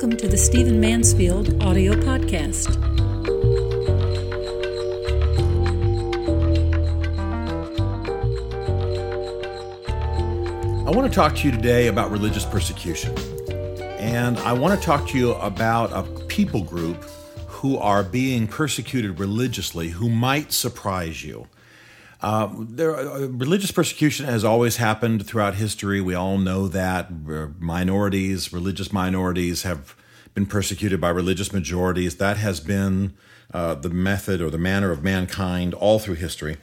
Welcome to the Stephen Mansfield audio podcast. I want to talk to you today about religious persecution. And I want to talk to you about a people group who are being persecuted religiously who might surprise you. Uh, there, uh, religious persecution has always happened throughout history. We all know that minorities, religious minorities, have been persecuted by religious majorities. That has been uh, the method or the manner of mankind all through history.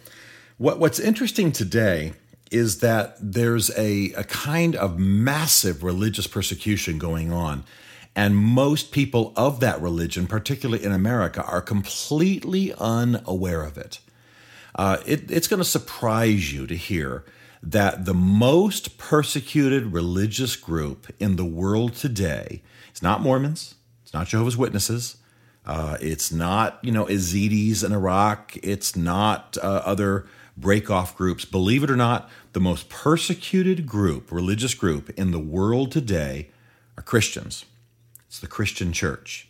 What, what's interesting today is that there's a, a kind of massive religious persecution going on. And most people of that religion, particularly in America, are completely unaware of it. Uh, it, it's going to surprise you to hear that the most persecuted religious group in the world today is not Mormons, it's not Jehovah's Witnesses, uh, it's not you know Yazidis in Iraq, it's not uh, other breakoff groups. Believe it or not, the most persecuted group, religious group in the world today, are Christians. It's the Christian Church.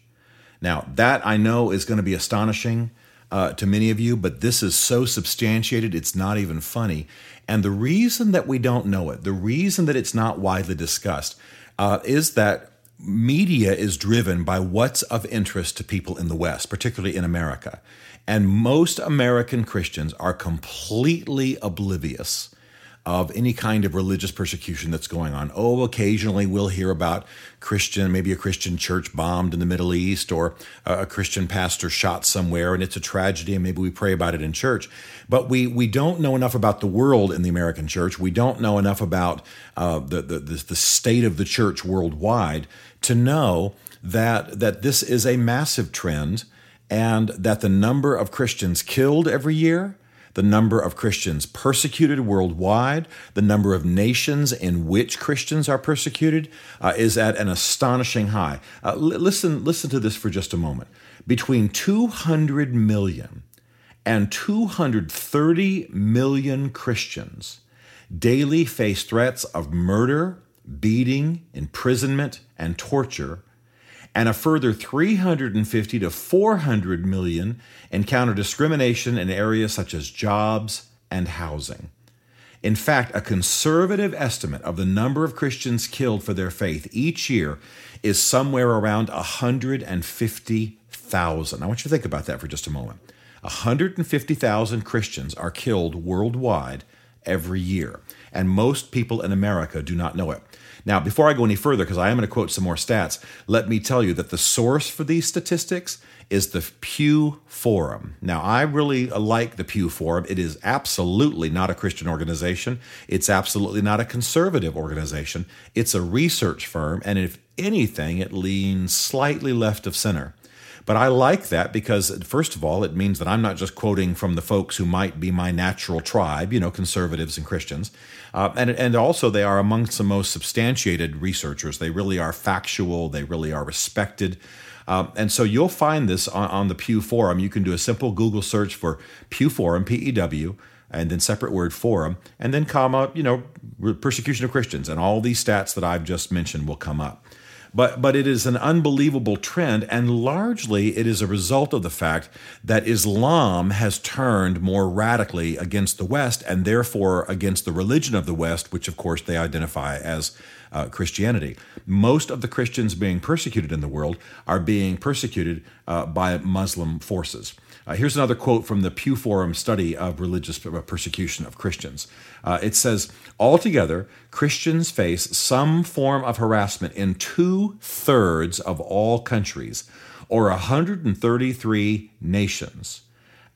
Now that I know is going to be astonishing uh, to many of you, but this is so substantiated, it's not even funny. And the reason that we don't know it, the reason that it's not widely discussed, uh, is that media is driven by what's of interest to people in the West, particularly in America. And most American Christians are completely oblivious of any kind of religious persecution that's going on. Oh, occasionally we'll hear about Christian, maybe a Christian church bombed in the Middle East or a Christian pastor shot somewhere and it's a tragedy and maybe we pray about it in church. But we, we don't know enough about the world in the American church. We don't know enough about uh, the, the, the state of the church worldwide to know that, that this is a massive trend and that the number of Christians killed every year the number of Christians persecuted worldwide, the number of nations in which Christians are persecuted uh, is at an astonishing high. Uh, l- listen, listen to this for just a moment. Between 200 million and 230 million Christians daily face threats of murder, beating, imprisonment, and torture and a further 350 to 400 million encounter discrimination in areas such as jobs and housing. In fact, a conservative estimate of the number of Christians killed for their faith each year is somewhere around 150,000. I want you to think about that for just a moment. 150,000 Christians are killed worldwide every year, and most people in America do not know it. Now, before I go any further, because I am going to quote some more stats, let me tell you that the source for these statistics is the Pew Forum. Now, I really uh, like the Pew Forum. It is absolutely not a Christian organization, it's absolutely not a conservative organization. It's a research firm, and if anything, it leans slightly left of center. But I like that because, first of all, it means that I'm not just quoting from the folks who might be my natural tribe, you know, conservatives and Christians. Uh, and, and also, they are amongst the most substantiated researchers. They really are factual, they really are respected. Um, and so you'll find this on, on, the Pew Forum. You can do a simple Google search for Pew Forum, P E W, and then separate word forum, and then comma, you know, persecution of Christians. And all these stats that I've just mentioned will come up. But, but it is an unbelievable trend, and largely it is a result of the fact that Islam has turned more radically against the West and therefore against the religion of the West, which of course they identify as uh, Christianity. Most of the Christians being persecuted in the world are being persecuted uh, by Muslim forces. Uh, here's another quote from the Pew Forum study of religious persecution of Christians. Uh, it says, Altogether, Christians face some form of harassment in two thirds of all countries, or 133 nations.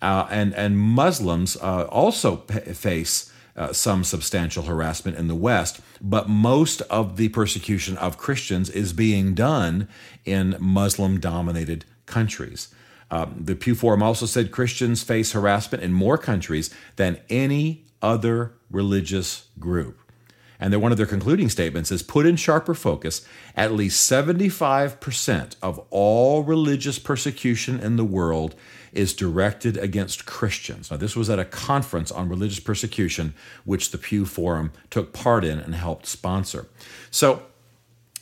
Uh, and, and Muslims uh, also p- face uh, some substantial harassment in the West, but most of the persecution of Christians is being done in Muslim dominated countries. Um, the Pew Forum also said Christians face harassment in more countries than any other religious group. And one of their concluding statements is put in sharper focus, at least 75% of all religious persecution in the world is directed against Christians. Now, this was at a conference on religious persecution, which the Pew Forum took part in and helped sponsor. So,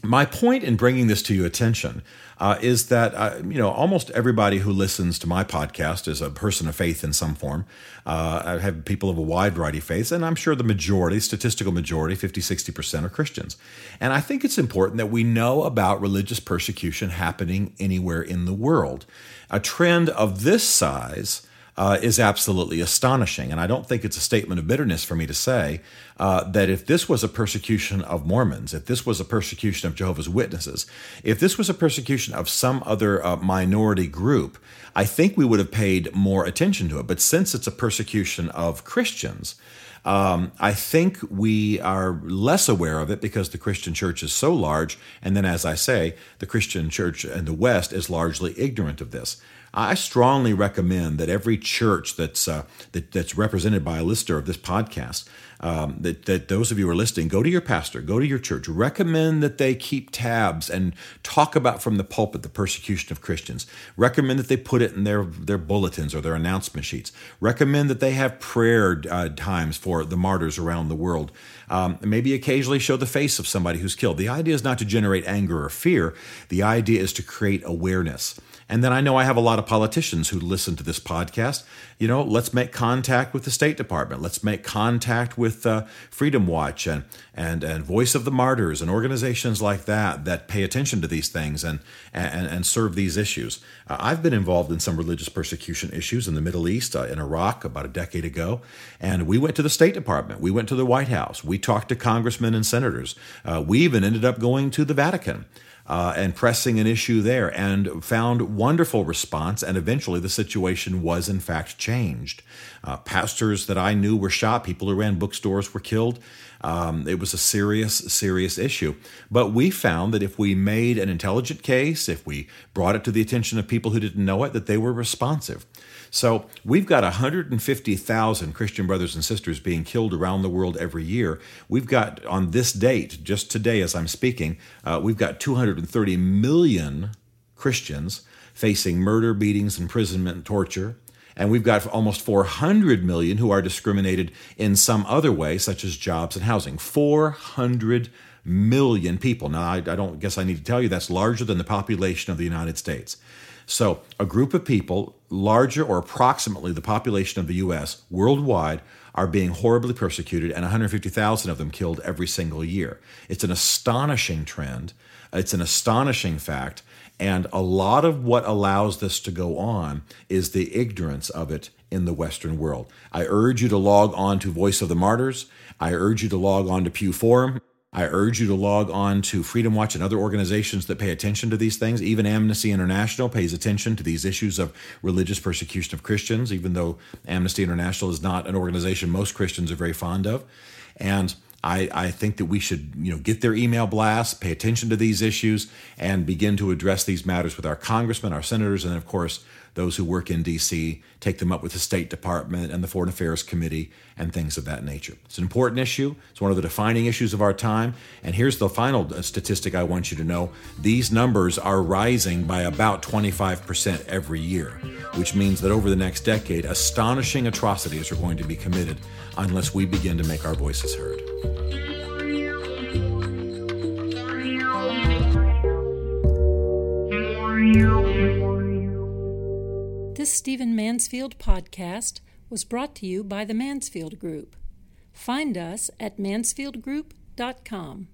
my point in bringing this to your attention uh, is that uh, you know almost everybody who listens to my podcast is a person of faith in some form. Uh, I have people of a wide variety of faiths, and I'm sure the majority, statistical majority, 50, 60 percent, are Christians. And I think it's important that we know about religious persecution happening anywhere in the world. A trend of this size uh, is absolutely astonishing. And I don't think it's a statement of bitterness for me to say uh, that if this was a persecution of Mormons, if this was a persecution of Jehovah's Witnesses, if this was a persecution of some other uh, minority group, I think we would have paid more attention to it. But since it's a persecution of Christians, um, I think we are less aware of it because the Christian church is so large. And then, as I say, the Christian church in the West is largely ignorant of this. I strongly recommend that every church that's uh, that, that's represented by a listener of this podcast, um, that that those of you who are listening, go to your pastor, go to your church, recommend that they keep tabs and talk about from the pulpit the persecution of Christians. Recommend that they put it in their their bulletins or their announcement sheets. Recommend that they have prayer uh, times for the martyrs around the world. Um, maybe occasionally show the face of somebody who's killed. The idea is not to generate anger or fear. The idea is to create awareness. And then I know I have a lot of politicians who listen to this podcast. You know, let's make contact with the State Department. Let's make contact with uh, Freedom Watch and, and, and Voice of the Martyrs and organizations like that that pay attention to these things and, and, and serve these issues. Uh, I've been involved in some religious persecution issues in the Middle East, uh, in Iraq, about a decade ago. And we went to the State Department. We went to the White House. We talked to congressmen and senators. Uh, we even ended up going to the Vatican uh, and pressing an issue there and found wonderful response. And eventually the situation was, in fact, changed. Uh, pastors that I knew were shot, people who ran bookstores were killed. Um, it was a serious, serious issue. But we found that if we made an intelligent case, if we brought it to the attention of people who didn't know it, that they were responsive. So we've got 150,000 Christian brothers and sisters being killed around the world every year. We've got, on this date, just today as I'm speaking, uh, we've got 230 million Christians facing murder, beatings, imprisonment, torture. And we've got almost 400 million who are discriminated in some other way, such as jobs and housing. 400 million people. Now, I, I don't guess I need to tell you that's larger than the population of the United States. So, a group of people, larger or approximately the population of the US worldwide, are being horribly persecuted, and 150,000 of them killed every single year. It's an astonishing trend. It's an astonishing fact. And a lot of what allows this to go on is the ignorance of it in the Western world. I urge you to log on to Voice of the Martyrs. I urge you to log on to Pew Forum. I urge you to log on to Freedom Watch and other organizations that pay attention to these things. Even Amnesty International pays attention to these issues of religious persecution of Christians, even though Amnesty International is not an organization most Christians are very fond of. And I, I think that we should you know get their email blasts, pay attention to these issues, and begin to address these matters with our congressmen, our senators, and of course those who work in D.C. take them up with the State Department and the Foreign Affairs Committee and things of that nature. It's an important issue. It's one of the defining issues of our time. And here's the final uh, statistic I want you to know these numbers are rising by about 25% every year, which means that over the next decade, astonishing atrocities are going to be committed unless we begin to make our voices heard. This Stephen Mansfield podcast was brought to you by the Mansfield Group. Find us at mansfieldgroup.com.